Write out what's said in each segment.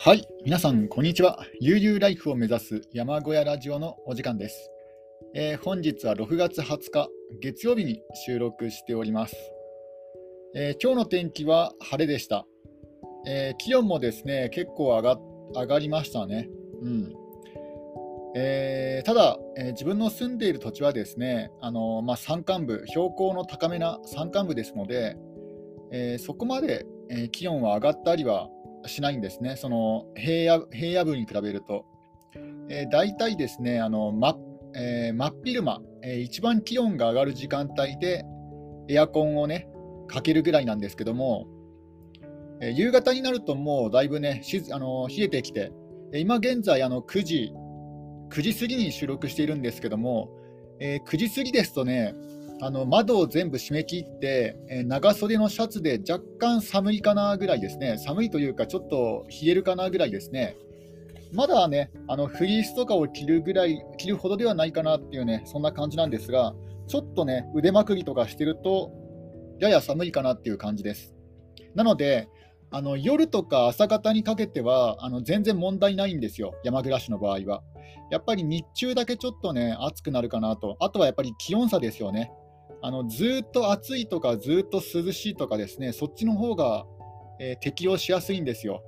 はい、皆さん、こんにちは。悠々ライフを目指す山小屋ラジオのお時間です。えー、本日は6月20日、月曜日に収録しております。えー、今日の天気は晴れでした。えー、気温もですね、結構上が上がりましたね。うんえー、ただ、え自分の住んでいる土地はですね、あのまあ、山間部、標高の高めな山間部ですので、えそこまで、え気温は上がったりはしないんですね、その平野平野部に比べると。えー、大体ですね、あの真えー、真っ昼間、えー、一番気温が上がる時間帯でエアコンをね、かけるぐらいなんですけども、えー、夕方になるともうだいぶね、しあの冷えてきて、今現在あの9時、9時過ぎに収録しているんですけども、えー、9時過ぎですとね、あの窓を全部閉め切って、え、長袖のシャツで若干寒いかなぐらいですね、寒いというか、ちょっと冷えるかなぐらいですね、まだね、あのフリースとかを着るぐらい、着るほどではないかなっていうね、そんな感じなんですが、ちょっとね、腕まくりとかしてると、やや寒いかなっていう感じです。なので、あの夜とか朝方にかけてはあの全然問題ないんですよ、山暮らしの場合は。やっぱり日中だけちょっとね、暑くなるかなと、あとはやっぱり気温差ですよね。あのずっと暑いとかずっと涼しいとかですねそっちの方が、えー、適用しやすいんですよ、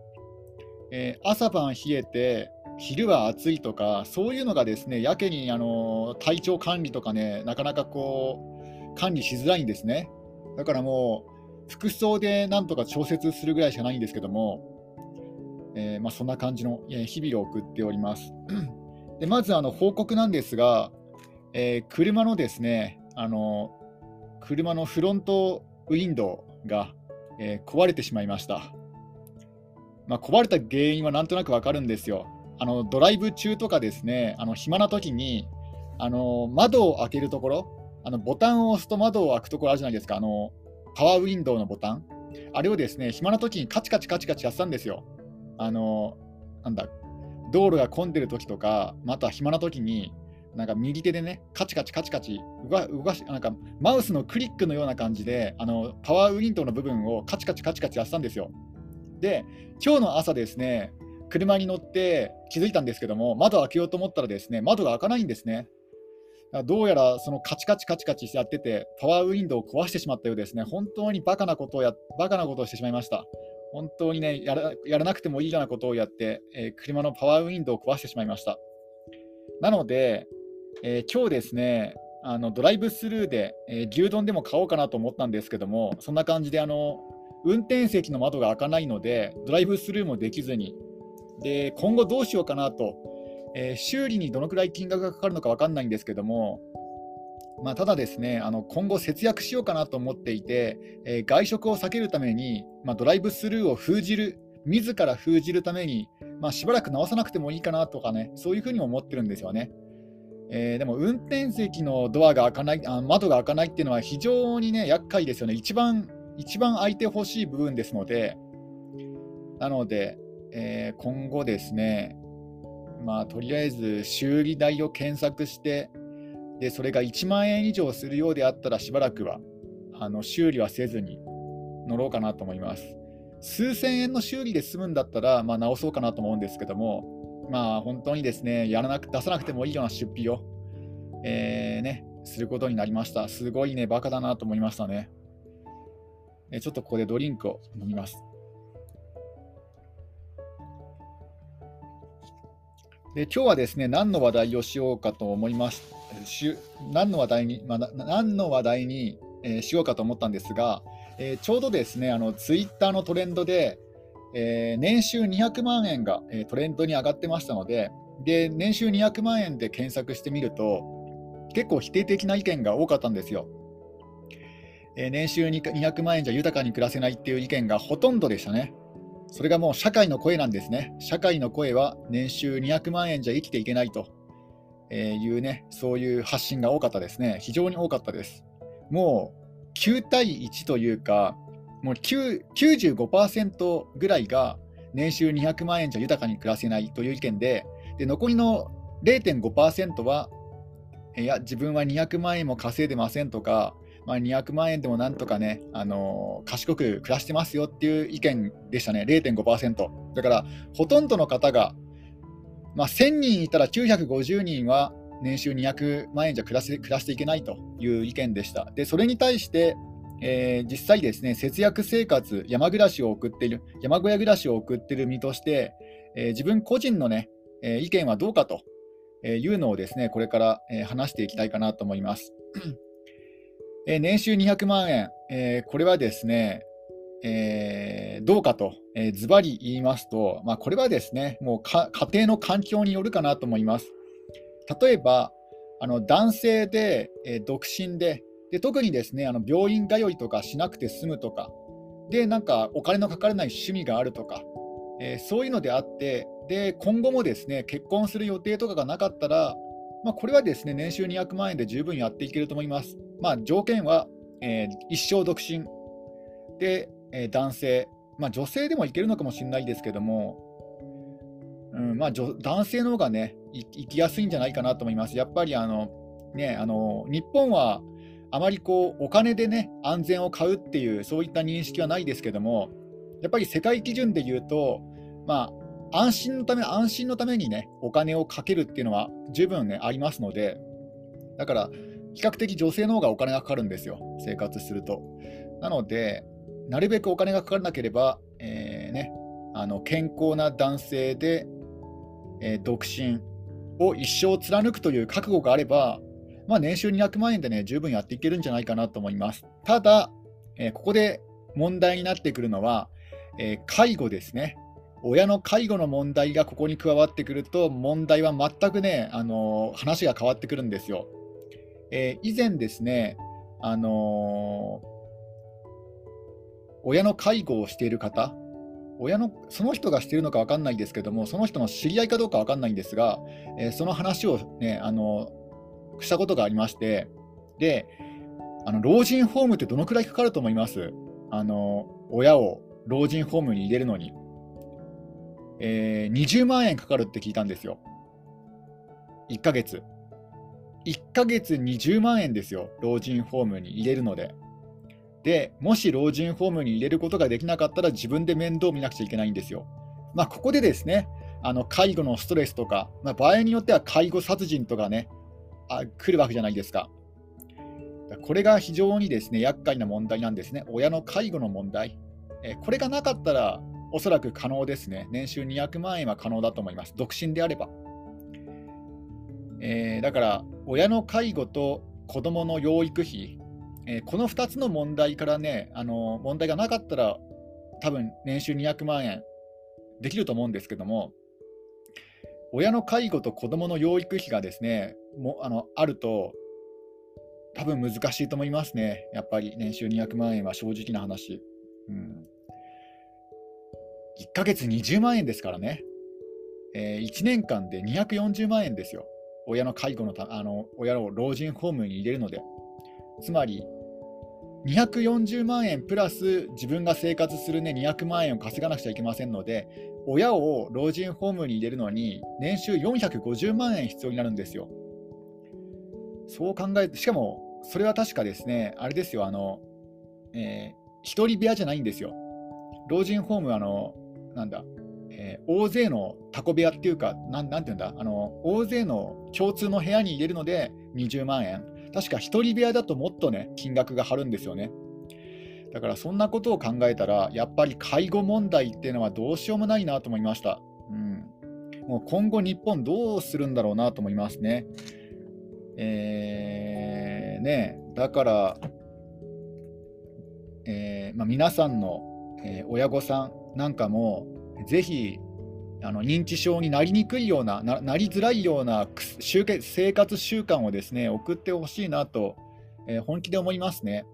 えー、朝晩冷えて昼は暑いとかそういうのがですねやけにあの体調管理とかねなかなかこう管理しづらいんですね。だからもう服装でなんとか調節するぐらいしかないんですけども、えー、まあ、そんな感じの日々を送っております。でまずあの報告なんですが、え車のですねあの車のフロントウィンドウが、えー、壊れてしまいました。まあ、壊れた原因はなんとなくわかるんですよ。あのドライブ中とかですね、あの暇な時にあの窓を開けるところ、あのボタンを押すと窓を開くところあるじゃないですか、あのパワーウィンドウのボタン。あれをですね、暇な時にカチカチカチカチやってたんですよ。あのなんだ道路が混んでる時とか、また暇な時になんか右手でね、カチカチカチカチ動かし、なんかマウスのクリックのような感じで、あのパワーウィンドウの部分をカチカチカチカチやってたんですよ。で、今日の朝ですね、車に乗って気づいたんですけども、窓開けようと思ったらですね、窓が開かないんですね。どうやらそのカチカチカチカチやってて、パワーウィンドウを壊してしまったようですね。本当にバカなことをや、バカなことをしてしまいました。本当にね、やらやらなくてもいいようなことをやって、えー、車のパワーウィンドウを壊してしまいました。なので、えー、今日ですね、あのドライブスルーで、えー、牛丼でも買おうかなと思ったんですけども、そんな感じであの運転席の窓が開かないので、ドライブスルーもできずに、で今後どうしようかなと、えー、修理にどのくらい金額がかかるのか分かんないんですけども、まあ、ただですね、あの今後節約しようかなと思っていて、えー、外食を避けるために、まあ、ドライブスルーを封じる、自ら封じるために、まあ、しばらく直さなくてもいいかなとかね、そういうふうにも思ってるんですよね。えー、でも運転席のドアが開かないあ、窓が開かないっていうのは非常にね、厄介ですよね。一番、一番開いてほしい部分ですので、なので、えー、今後ですね、まあ、とりあえず修理代を検索して、で、それが1万円以上するようであったらしばらくは、あの修理はせずに乗ろうかなと思います。数千円の修理で済むんだったら、まあ、直そうかなと思うんですけども、まあ、本当にですね、やらなく出さなくてもいいような出費を、えー、ね、することになりました。すごいね、バカだなと思いましたね。えちょっとここでドリンクを飲みます。で今日はですね、何の話題をしようかと思います。し何の話題に、まあ、何の話題に、えー、しようかと思ったんですが、えー、ちょうどですね、あのツイッターのトレンドで、えー、年収200万円が、えー、トレンドに上がってましたのでで、年収200万円で検索してみると、結構否定的な意見が多かったんですよ。えー、年収200万円じゃ豊かに暮らせないっていう意見がほとんどでしたね。それがもう社会の声なんですね。社会の声は年収200万円じゃ生きていけないというね、そういう発信が多かったですね。非常に多かったです。もう9対1というか、もう95%ぐらいが年収200万円じゃ豊かに暮らせないという意見で、で残りの0.5%は、いや、自分は200万円も稼いでませんとか、まあ、200万円でもなんとかね、あのー、賢く暮らしてますよっていう意見でしたね、0.5%。だから、ほとんどの方が、まあ、1000人いたら950人は年収200万円じゃ暮らしていけないという意見でした。で、それに対して、えー、実際ですね、節約生活、山暮らしを送っている、山小屋暮らしを送っている身として、えー、自分個人のね、えー、意見はどうかというのをですね、これから、え話していきたいかなと思います。え年収200万円、えこれはですね、えー、どうかと、えー、ズバリ言いますと、まあ、これはですね、もう家庭の環境によるかなと思います。例えば、あの男性で、えー、独身でで、特にですねあの病院通いとかしなくて済むとか、で、なんかお金のかからない趣味があるとか、えー、そういうのであって、で今後もですね結婚する予定とかがなかったら、まあ、これはですね年収200万円で十分やっていけると思います。まあ、条件は、えー、一生独身で、えー、男性、まあ、女性でもいけるのかもしれないですけども、うんまあ、男性の方がね、生きやすいんじゃないかなと思います。やっぱりあの、ね、あの日本はあまりこうお金でね安全を買うっていうそういった認識はないですけどもやっぱり世界基準で言うと、まあ、安心のため安心のためにねお金をかけるっていうのは十分ねありますのでだから比較的女性の方がお金がかかるんですよ生活すると。なのでなるべくお金がかからなければ、えー、ね、あの健康な男性で、えー、独身を一生貫くという覚悟があればまあ、年収200万円でね、十分やっていけるんじゃないかなと思います。ただ、えー、ここで問題になってくるのは、えー、介護ですね。親の介護の問題がここに加わってくると、問題は全くね、あのー、話が変わってくるんですよ。え以前ですね、あの親の介護をしている方、親のその人がしているのか分かんないですけども、その人の知り合いかどうか分かんないんですが、えその話をね、あのしたことがありまして、で、あの老人ホームってどのくらいかかると思います？あの親を老人ホームに入れるのに、えー、20万円かかるって聞いたんですよ。1ヶ月。1ヶ月20万円ですよ、老人ホームに入れるので。で、もし老人ホームに入れることができなかったら自分で面倒を見なくちゃいけないんですよ。まあ、ここでですね、あの介護のストレスとか、まあ、場合によっては介護殺人とかね、あ来るわけじゃないですか。これが非常にですね厄介な問題なんですね。親の介護の問題。えこれがなかったらおそらく可能ですね。年収200万円は可能だと思います。独身であれば。えー、だから親の介護と子どもの養育費、えー、この2つの問題からね、あの問題がなかったら多分年収200万円できると思うんですけども、親の介護と子どもの養育費がですねもあのあると、多分難しいと思いますね、やっぱり年収200万円は正直な話。うん、1ヶ月20万円ですからね、えー、1年間で240万円ですよ、親の介護のたあの親を老人ホームに入れるので。つまり240万円プラス自分が生活する、ね、200万円を稼がなくちゃいけませんので、親を老人ホームに入れるのに年収450万円必要になるんですよ。そう考えて、しかもそれは確かですね、あれですよ、あの、えー、1人部屋じゃないんですよ。老人ホーム、あの、なんだ、えー、大勢のタコ部屋っていうか、なんなんていうんだ、あの、大勢の共通の部屋に入れるので20万円。確か1人部屋だともっとね、金額が張るんですよね。だからそんなことを考えたら、やっぱり介護問題っていうのはどうしようもないなと思いました。うん、もう今後、日本どうするんだろうなと思いますね。えー、ねだから、えー、まあ、皆さんの、えー、親御さんなんかも、ぜひあの認知症になりにくいようなな、なりづらいような生活習慣をですね送ってほしいなと、えー、本気で思いますね。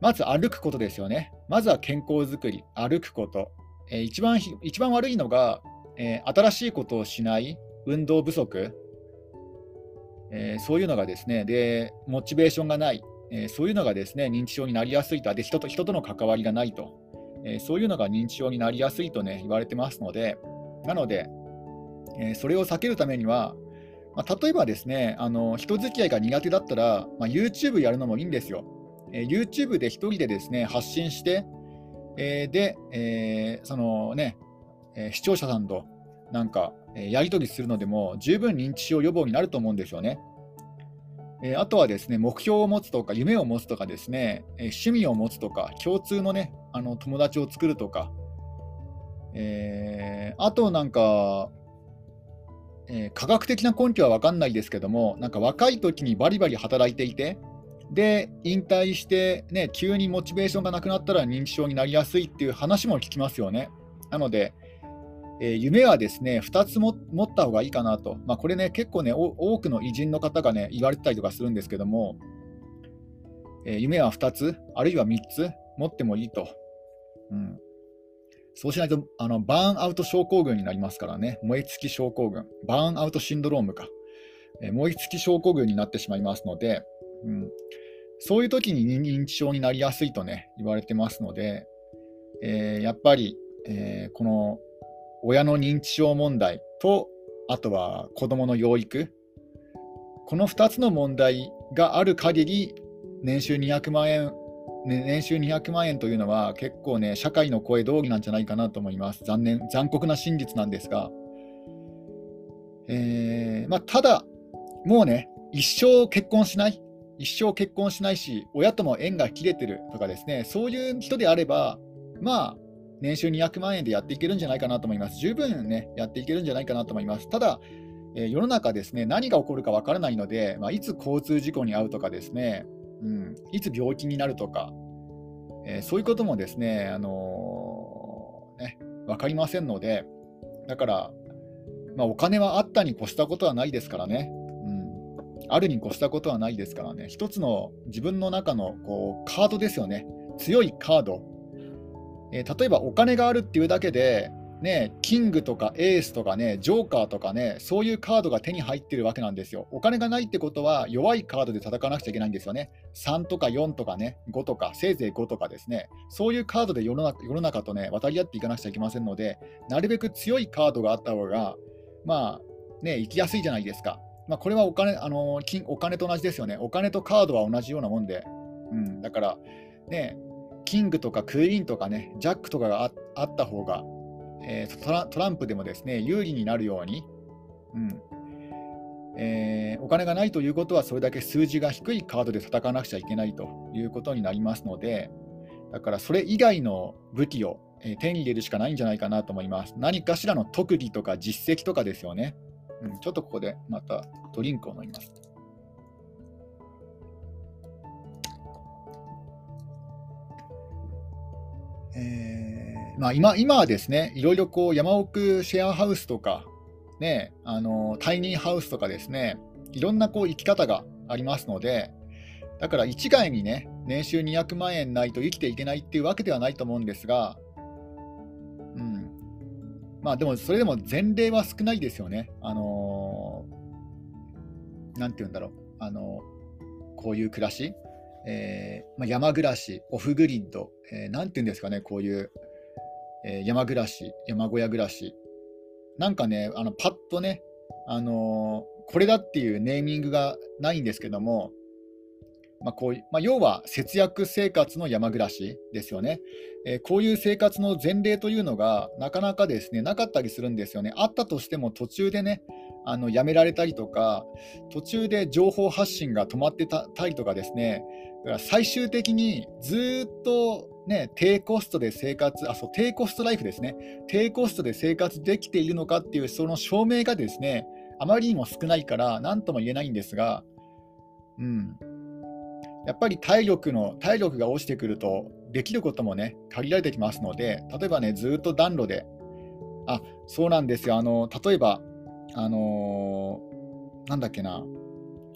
まず歩くことですよね。まずは健康づくり、歩くこと。えー、一番一番悪いのが、えー、新しいことをしない、運動不足、えー、そういうのがですね、で、モチベーションがない、えそういうのがですね、認知症になりやすいと、で人と人との関わりがないと、えそういうのが認知症になりやすいとね、言われてますので、なので、えそれを避けるためには、まあ、例えばですね、あの人付き合いが苦手だったら、まあ、YouTube やるのもいいんですよ。え、YouTube で1人でですね発信して、え、で、えー、そのね、え視聴者さんとなんか、えやり取りするのでも十分認知症予防になると思うんですよね。えあとはですね目標を持つとか夢を持つとかですね、え趣味を持つとか共通のねあの友達を作るとか、えあとなんかえー、科学的な根拠は分かんないですけども、なんか若い時にバリバリ働いていて、で、引退して、ね、急にモチベーションがなくなったら認知症になりやすいっていう話も聞きますよね。なので、えー、夢はですね、2つも持った方がいいかなと。まあ、これね、結構ね、多くの偉人の方がね、言われてたりとかするんですけども、えー、夢は2つ、あるいは3つ持ってもいいと。うん、そうしないとあのバーンアウト症候群になりますからね、燃え尽き症候群、バーンアウトシンドロームか、えー、燃え尽き症候群になってしまいますので、うん、そういう時に認知症になりやすいとね、言われてますので、えー、やっぱり、えー、この親の認知症問題と、あとは子どもの養育、この2つの問題がある限り、年収200万円ね、年収200万円というのは結構ね、社会の声通りなんじゃないかなと思います。残念、残酷な真実なんですが。えー、まあ、ただ、もうね、一生結婚しない、一生結婚しないし、親とも縁が切れてるとかですね、そういう人であれば、まあ、年収200万円でやっていけるんじゃないかなと思います。十分ね、やっていけるんじゃないかなと思います。ただ、えー、世の中ですね、何が起こるかわからないので、まあ、いつ交通事故に遭うとかですね、うん、いつ病気になるとか、えー、そういうこともですね、あのー、ね、分かりませんので、だから、まあ、お金はあったに越したことはないですからね、うん、あるに越したことはないですからね、一つの自分の中のこうカードですよね、強いカード、えー、例えばお金があるっていうだけで、ね、キングとかエースとかね、ジョーカーとかね、そういうカードが手に入ってるわけなんですよ。お金がないってことは、弱いカードで戦わなくちゃいけないんですよね。3とか4とかね、5とか、せいぜい5とかですね、そういうカードで世の中世の中とね、渡り合っていかなくちゃいけませんので、なるべく強いカードがあった方が、まあ、ね、生きやすいじゃないですか。まあ、これはお金あの金お金と同じですよね。お金とカードは同じようなもんで。うん、だから、ね、キングとかクイーンとかね、ジャックとかがあった方が、えー、トラトランプでもですね有利になるように、うんえー、お金がないということはそれだけ数字が低いカードで戦わなくちゃいけないということになりますのでだからそれ以外の武器を、えー、手に入れるしかないんじゃないかなと思います。何かしらの特技とか実績とかですよね。うん、ちょっとここでまたドリンクを飲みます。えーまあ今、今はですね、いろいろこう山奥シェアハウスとか、ね、あのタイニーハウスとかですね、いろんなこう生き方がありますので、だから一概にね、年収200万円ないと生きていけないっていうわけではないと思うんですが、うん、まあでもそれでも前例は少ないですよね。あのー、なんて言うんだろう、あのー、こういう暮らし、えーまあ、山暮らし、オフグリッド、えー、なんて言うんですかね、こういうえー、山暮らし、山小屋暮らし。なんかね、あのパッとね、あのー、これだっていうネーミングがないんですけども、まあこうまあ、要は節約生活の山暮らしですよね、えー、こういう生活の前例というのがなかなかですねなかったりするんですよね。あったとしても途中でね、あのやめられたりとか、途中で情報発信が止まってたりとかですね、だから最終的にずっとね、低コストで生活、あ、そう、低コストライフですね。低コストで生活できているのかっていう、その証明がですね、あまりにも少ないから、なんとも言えないんですが、うん。やっぱり体力の、体力が落ちてくると、できることもね、限られてきますので、例えばね、ずっと暖炉で、あ、そうなんですよ。あの、例えば、あのー、なんだっけな、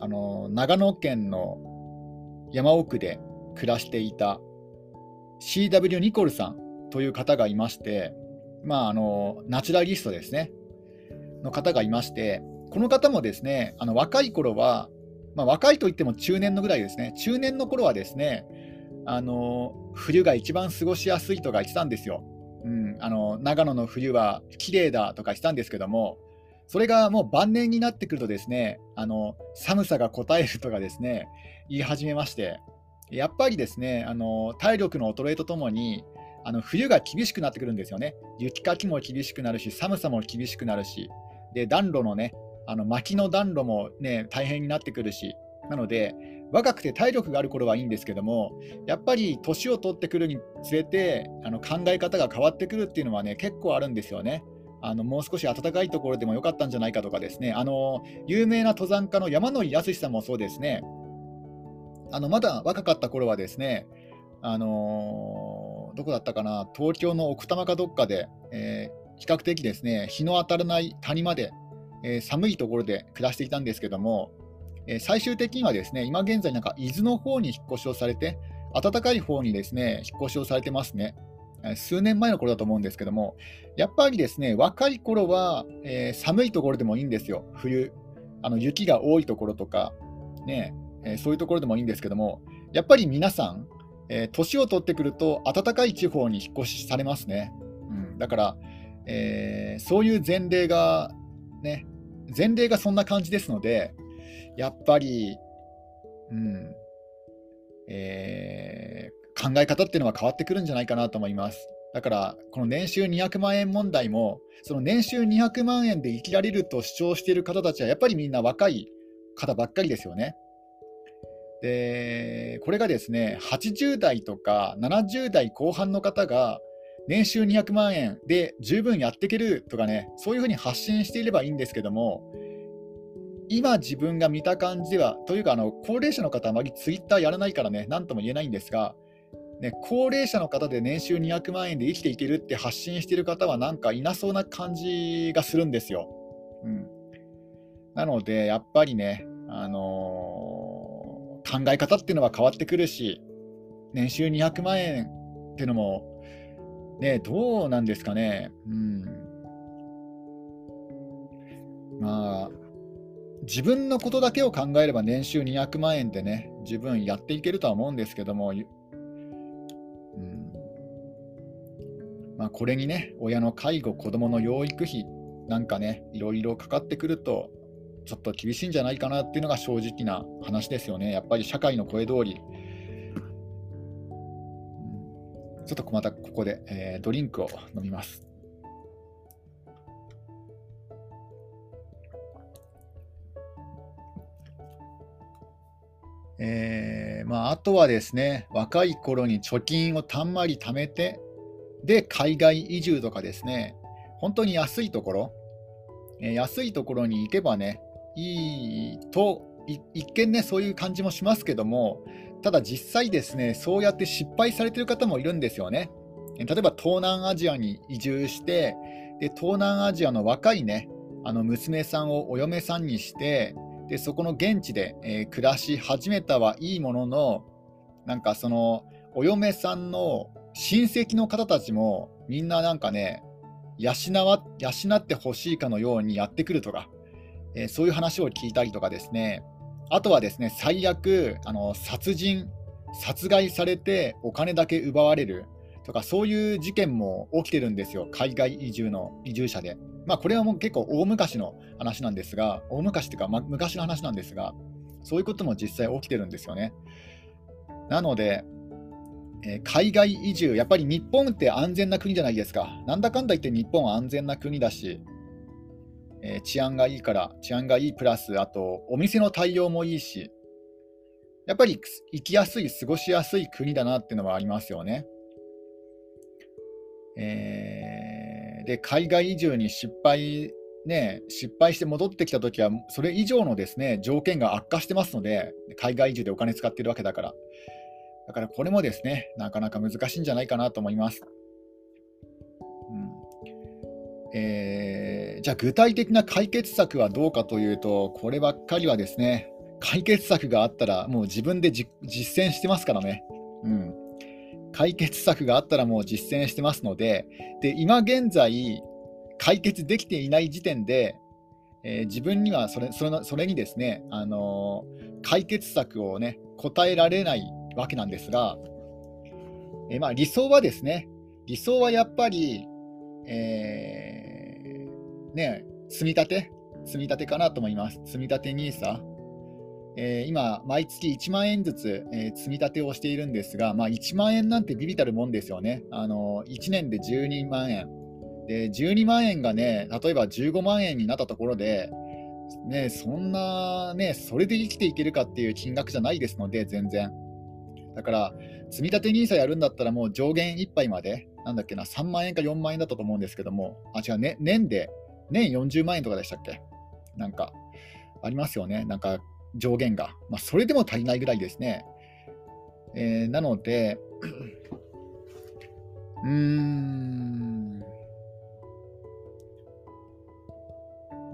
あのー、長野県の山奥で暮らしていた CW ニコルさんという方がいまして、まあ、あのナチュラリストですね、の方がいまして、この方もですね、あの若い頃は、まあ、若いといっても中年のぐらいですね、中年の頃はですね、あの冬が一番過ごしやすいとか言ってたんですよ。うん、あの長野の冬は綺麗だとか言ってたんですけども、それがもう晩年になってくるとですね、あの寒さが答えるとかですね、言い始めまして、やっぱりですね、あの体力の衰えとともに、あの冬が厳しくなってくるんですよね。雪かきも厳しくなるし、寒さも厳しくなるし、で暖炉のね、あの薪の暖炉もね、大変になってくるし、なので、若くて体力がある頃はいいんですけども、やっぱり年を取ってくるにつれて、あの考え方が変わってくるっていうのはね、結構あるんですよね。あのもう少し暖かいところでもよかったんじゃないかとかですね、あの有名な登山家の山野井康さんもそうですね、あのまだ若かった頃はですね、あのどこだったかな、東京の奥多摩かどっかで、えー、比較的ですね、日の当たらない谷まで、えー、寒いところで暮らしていたんですけども、え最終的にはですね、今現在、なんか伊豆の方に引っ越しをされて、暖かい方にですね、引っ越しをされてますね。数年前の頃だと思うんですけども、やっぱりですね、若い頃は、えー、寒いところでもいいんですよ、冬。あの雪が多いところとか、ねえー、そういうところでもいいんですけども、やっぱり皆さん、えー、年を取ってくると、暖かい地方に引っ越しされますね。うん、だから、えそういう前例が、ね、前例がそんな感じですので、やっぱり、うんえー、考え方っていうのは変わってくるんじゃないかなと思います。だから、この年収200万円問題も、その年収200万円で生きられると主張している方たちは、やっぱりみんな若い方ばっかりですよね。で、これがですね、80代とか70代後半の方が、年収200万円で十分やっていけるとかね、そういうふうに発信していればいいんですけども、今自分が見た感じでは、というかあの高齢者の方、あまりツイッターやらないからね、なんとも言えないんですが、ね、高齢者の方で年収200万円で生きていけるって発信してる方は、なんかいなそうな感じがするんですよ。うん、なので、やっぱりね、あのー、考え方っていうのは変わってくるし、年収200万円っていうのも、ね、どうなんですかね。うんまあ自分のことだけを考えれば年収200万円でね、自分やっていけるとは思うんですけども、まあ、これにね、親の介護、子供の養育費なんかね、いろいろかかってくると、ちょっと厳しいんじゃないかなっていうのが正直な話ですよね。やっぱり社会の声通り。ちょっとまたここで、えー、ドリンクを飲みます。えー、まあ、あとはですね、若い頃に貯金をたんまり貯めて、で、海外移住とかですね、本当に安いところ、え、安いところに行けばね、いいと、一見ね、そういう感じもしますけども、ただ実際ですね、そうやって失敗されてる方もいるんですよね。例えば東南アジアに移住して、で東南アジアの若いね、あの娘さんをお嫁さんにして、でそこの現地で、えー、暮らし始めたはいいもののなんかそのお嫁さんの親戚の方たちもみんななんかね養わ養ってほしいかのようにやってくるとか、えー、そういう話を聞いたりとかですねあとはですね最悪あの殺人殺害されてお金だけ奪われるとかそういう事件も起きてるんですよ海外移住の移住者で。まあ、これはもう結構大昔の話なんですが、大昔というか、ま、昔の話なんですが、そういうことも実際起きてるんですよね。なので、え、海外移住、やっぱり日本って安全な国じゃないですか。なんだかんだ言って日本は安全な国だし、え、治安がいいから、治安がいいプラス、あとお店の対応もいいし、やっぱり行きやすい、過ごしやすい国だなっていうのはありますよね。えーで海外移住に失敗、ね、失敗して戻ってきたときは、それ以上のですね条件が悪化してますので、海外移住でお金使ってるわけだから。だからこれもですね、なかなか難しいんじゃないかなと思います。うんえー、じゃあ具体的な解決策はどうかというと、こればっかりはですね、解決策があったらもう自分で実践してますからね。うん解決策があったらもう実践してますので、で今現在、解決できていない時点で、えー、自分にはそれそれそれにですね、あのー、解決策をね、答えられないわけなんですが、えー、まあ、理想はですね、理想はやっぱり、えね、積み立て、積み立てかなと思います。積み立て NISA。えー、今、毎月1万円ずつ、えー、積み立てをしているんですが、まあ、1万円なんてビビたるもんですよね。あの1年で12万円。で、12万円がね、例えば15万円になったところで、ね、そんな、ね、それで生きていけるかっていう金額じゃないですので、全然。だから、積立て NISA やるんだったら、もう上限1杯まで、なんだっけな、3万円か4万円だったと思うんですけども、あ、違う、ね、年で、年40万円とかでしたっけ？なんか、ありますよね。なんか、上限が。まあ、それでも足りないぐらいですね。えー、なので、うーん、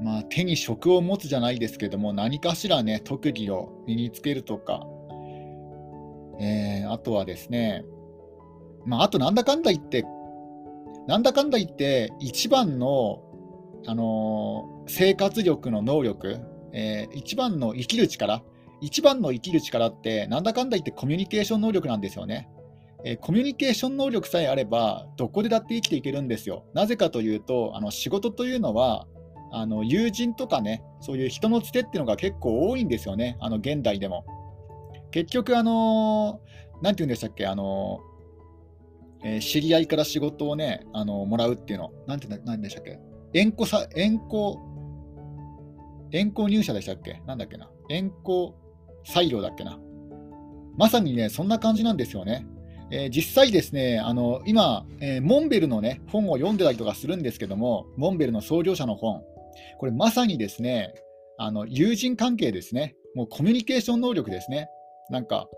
まあ、手に職を持つじゃないですけども、何かしらね、特技を身につけるとか、えー、あとはですね、まあ、あとなんだかんだ言って、なんだかんだ言って、一番の、あのー、生活力の能力、えー、一番の生きる力、一番の生きる力って、なんだかんだ言ってコミュニケーション能力なんですよね。え、コミュニケーション能力さえあれば、どこでだって生きていけるんですよ。なぜかというと、あの仕事というのは、あの友人とかね、そういう人のつてっていうのが結構多いんですよね、あの現代でも。結局、あのなんて言うんでしたっけ、あのえー、知り合いから仕事をね、あのもらうっていうの、なんて何でしたっけ、縁故さ、縁故、縁故入社でしたっけ？なんだっけな、縁故裁量だっけな？まさにね、そんな感じなんですよね。えー、実際ですね、あの今、えー、モンベルのね、本を読んでたりとかするんですけども、モンベルの創業者の本、これまさにですね、あの友人関係ですね、もうコミュニケーション能力ですね。なんか、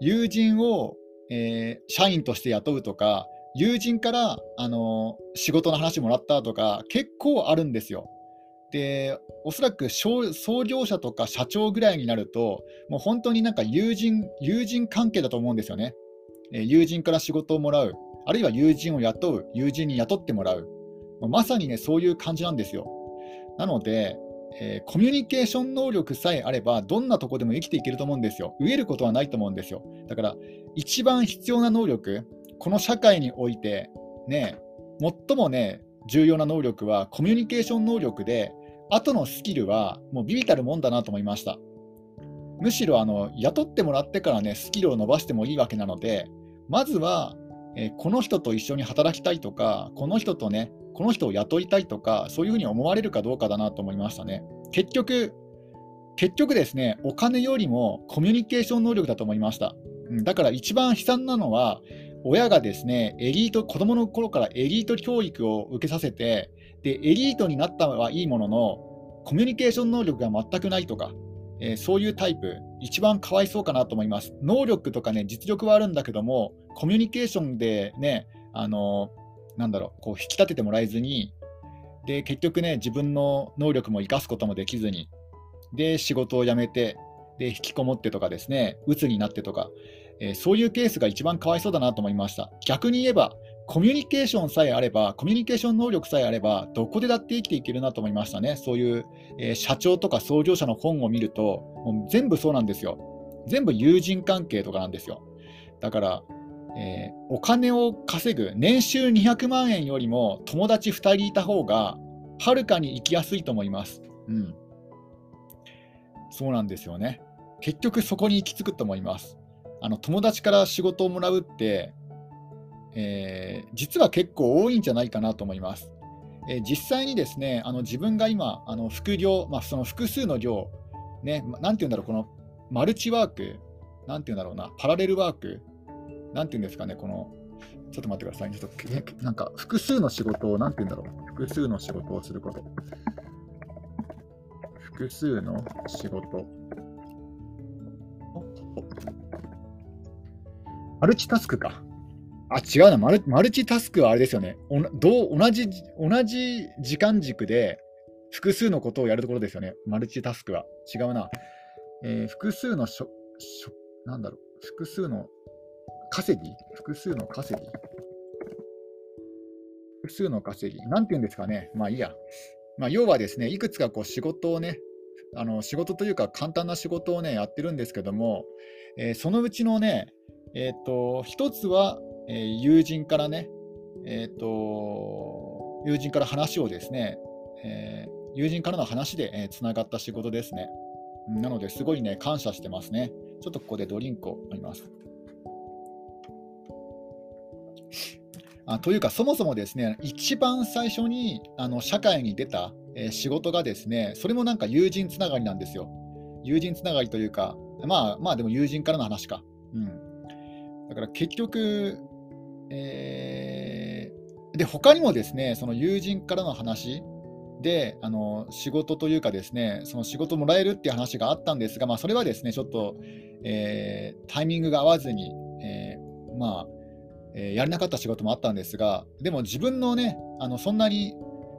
友人を、えー、社員として雇うとか、友人から、あの仕事の話もらったとか、結構あるんですよ。で、おそらく創業者とか社長ぐらいになると、もう本当になんか友人、友人関係だと思うんですよね。えー、友人から仕事をもらう、あるいは友人を雇う、友人に雇ってもらう。まさにね、そういう感じなんですよ。なので、えー、コミュニケーション能力さえあれば、どんなとこでも生きていけると思うんですよ。飢えることはないと思うんですよ。だから、一番必要な能力、この社会において、ね、最もね、重要な能力はコミュニケーション能力で、後のスキルはもうビビたるもんだなと思いました。むしろあの雇ってもらってからね、スキルを伸ばしてもいいわけなので、まずは、えー、この人と一緒に働きたいとか、この人とね、この人を雇いたいとか、そういうふうに思われるかどうかだなと思いましたね。結局、結局ですね、お金よりもコミュニケーション能力だと思いました。だから一番悲惨なのは、親がですね、エリート、子供の頃からエリート教育を受けさせて、で、エリートになったはいいものの、コミュニケーション能力が全くないとか、えー、そういうタイプ、一番かわいそうかなと思います。能力とかね、実力はあるんだけども、コミュニケーションでね、あのーなんだろう、こう引き立ててもらえずに、で、結局ね、自分の能力も生かすこともできずに、で、仕事を辞めて、で、引きこもってとかですね、鬱になってとか、えー、そういうケースが一番かわいそうだなと思いました。逆に言えば、コミュニケーションさえあれば、コミュニケーション能力さえあれば、どこでだって生きていけるなと思いましたね。そういう、えー、社長とか創業者の本を見ると、もう全部そうなんですよ。全部友人関係とかなんですよ。だから、えー、お金を稼ぐ、年収200万円よりも友達2人いた方が、はるかに生きやすいと思います。うん。そうなんですよね。結局そこに行き着くと思います。あの友達から仕事をもらうって、えー、実は結構多いんじゃないかなと思います。えー、実際にですね、あの自分が今、あの副業、まあ、その複数の業、ね、なんて言うんだろう、このマルチワーク、なんて言うんだろうな、パラレルワーク、なんていうんですかね、この、ちょっと待ってください、ちょっと、なんか、複数の仕事を、なんていうんだろう、複数の仕事をすること。複数の仕事。マルチタスクか。あ、違うな、マルマルチタスクはあれですよね。おどう同じ同じ時間軸で複数のことをやるところですよね。マルチタスクは。違うな。えー、複数のしょ、しょ、なんだろう。複数の稼ぎ？複数の稼ぎ？複数の稼ぎ？なんて言うんですかね？まあいいや。まあ、要はですね、いくつかこう仕事をね、あの仕事というか簡単な仕事をね、やってるんですけども、えー、そのうちのね、えっ、ー、と、一つは、えー、友人からね、えっ、と、友人から話をですね、え友人からの話でつな、えー、がった仕事ですね。なので、すごいね、感謝してますね。ちょっとここでドリンクを飲みます。あというか、そもそもですね、一番最初にあの社会に出た、えー、仕事がですね、それもなんか友人つながりなんですよ。友人つながりというか、まあまあでも友人からの話か。うん。だから結局、えー、で、他にもですね、その友人からの話で、あの仕事というかですね、その仕事もらえるっていう話があったんですが、まあ、それはですね、ちょっと、えー、タイミングが合わずに、えー、まあ、えー、やれなかった仕事もあったんですが、でも自分のね、あのそんなに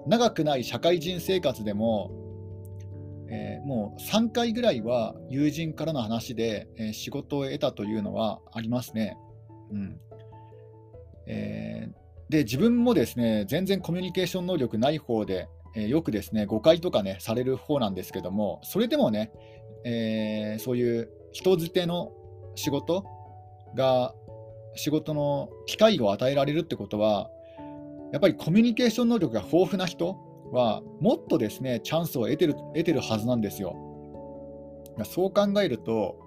長くない社会人生活でも、えー、もう3回ぐらいは友人からの話で、えー、仕事を得たというのはありますね。うんえ、で自分もですね全然コミュニケーション能力ない方で、え、よくですね誤解とかねされる方なんですけどもそれでもね、え、そういう人づての仕事が仕事の機会を与えられるってことはやっぱりコミュニケーション能力が豊富な人はもっとですねチャンスを得てる得てるはずなんですよ。そう考えると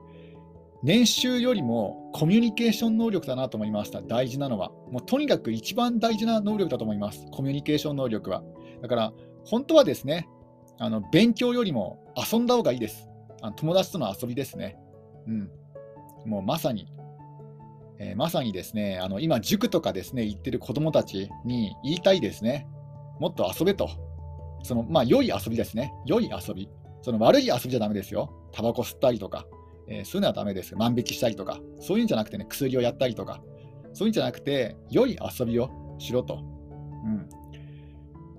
年収よりもコミュニケーション能力だなと思いました、大事なのは。もうとにかく一番大事な能力だと思います、コミュニケーション能力は。だから本当はですね、あの勉強よりも遊んだ方がいいです。あの友達との遊びですね。うん。もうまさに、えー、まさにですね、あの今、塾とかですね、行ってる子どもたちに言いたいですね。もっと遊べと。その、まあ、良い遊びですね。良い遊び。その悪い遊びじゃだめですよ。タバコ吸ったりとか、えー、そういうのはだめです。万引きしたりとか、そういうんじゃなくてね、薬をやったりとか、そういうんじゃなくて、良い遊びをしろと。うん。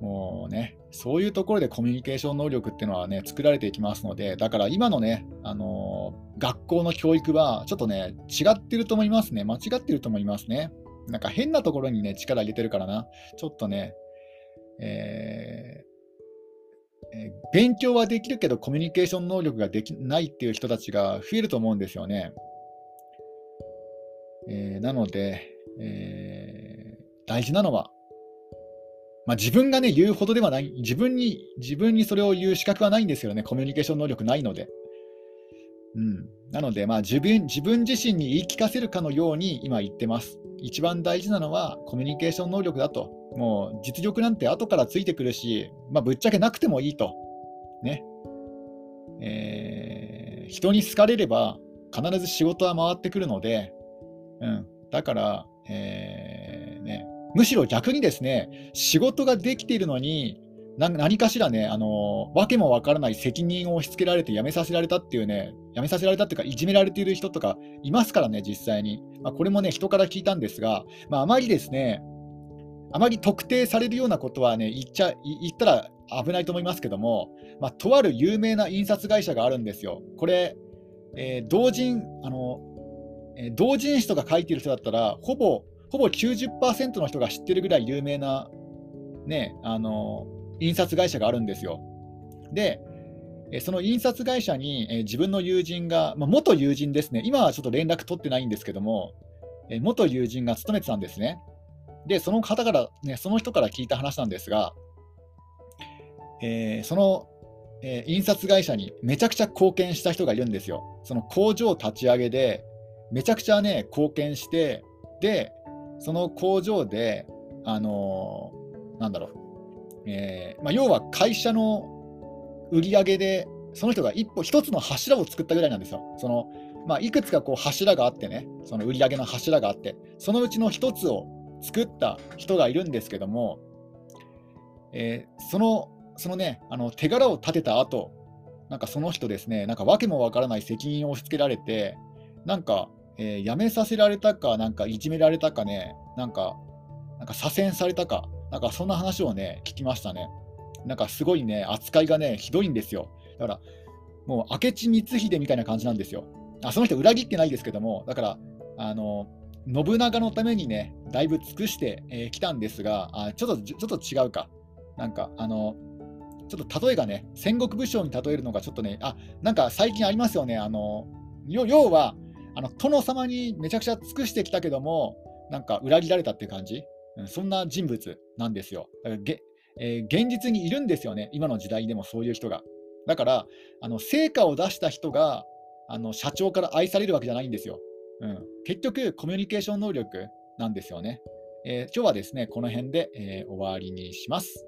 もうね、そういうところでコミュニケーション能力っていうのはね、作られていきますので、だから今のね、あのー、学校の教育はちょっとね、違ってると思いますね。間違ってると思いますね。なんか変なところにね、力入れてるからな。ちょっとね、えー、勉強はできるけどコミュニケーション能力ができないっていう人たちが増えると思うんですよね。えー、なので、え大事なのはまあ、自分がね、言うほどではない、自分に、自分にそれを言う資格はないんですよね、コミュニケーション能力ないので。うん、なので、まあ自分、自分自身に言い聞かせるかのように今言ってます。一番大事なのはコミュニケーション能力だと。もう実力なんて後からついてくるし、まあ、ぶっちゃけなくてもいいと。ね。えー、人に好かれれば必ず仕事は回ってくるので、うん、だから、えーね、むしろ逆にですね、仕事ができているのに、何かしらね、あのわけもわからない責任を押し付けられて辞めさせられたっていうね、辞めさせられたっていうか、いじめられている人とかいますからね、実際に。まあ、これもね、人から聞いたんですが、まあ、あまりですね、あまり特定されるようなことはね、言っちゃ言ったら危ないと思いますけども、まあ、とある有名な印刷会社があるんですよ。これ、えー、同人、あの、えー、同人誌とか書いてる人だったら、ほぼほぼ90%の人が知ってるぐらい有名な、ね、あの印刷会社があるんですよ。で、その印刷会社に自分の友人が、まあ、元友人ですね、今はちょっと連絡取ってないんですけども、元友人が勤めてたんですね。で、その方から、ね、その人から聞いた話なんですが、えー、その、えー、印刷会社にめちゃくちゃ貢献した人がいるんですよ。その工場立ち上げで、めちゃくちゃね、貢献して、で、その工場で、あのー、なんだろう、えーまあ、要は会社の売り上げで、その人が一歩、一つの柱を作ったぐらいなんですよ。そのまあ、いくつかこう柱があってね、その売り上げの柱があって、そのうちの一つを作った人がいるんですけども、えー、そのそのね、あの手柄を立てた後なんかその人ですね、なんか訳もわからない責任を押し付けられて、なんかえー、辞めさせられたか、なんかいじめられたかね、なんか、なんか左遷されたか、なんかそんな話をね、聞きましたね。なんかすごいね、扱いがね、ひどいんですよ。だから、もう明智光秀みたいな感じなんですよ。あその人裏切ってないですけども、だから、あの、信長のためにね、だいぶ尽くしてき、えー、たんですが、あちょっとちょっと違うか。なんか、あの、ちょっと例えがね、戦国武将に例えるのがちょっとね、あなんか最近ありますよね、あの要は、あの殿様にめちゃくちゃ尽くしてきたけども、なんか裏切られたって感じ、うん、そんな人物なんですよ。だからげえー、現実にいるんですよね、今の時代でもそういう人が。だから、あの成果を出した人があの社長から愛されるわけじゃないんですよ。うん、結局、コミュニケーション能力なんですよね。えー、今日はですね、この辺で、えー、終わりにします。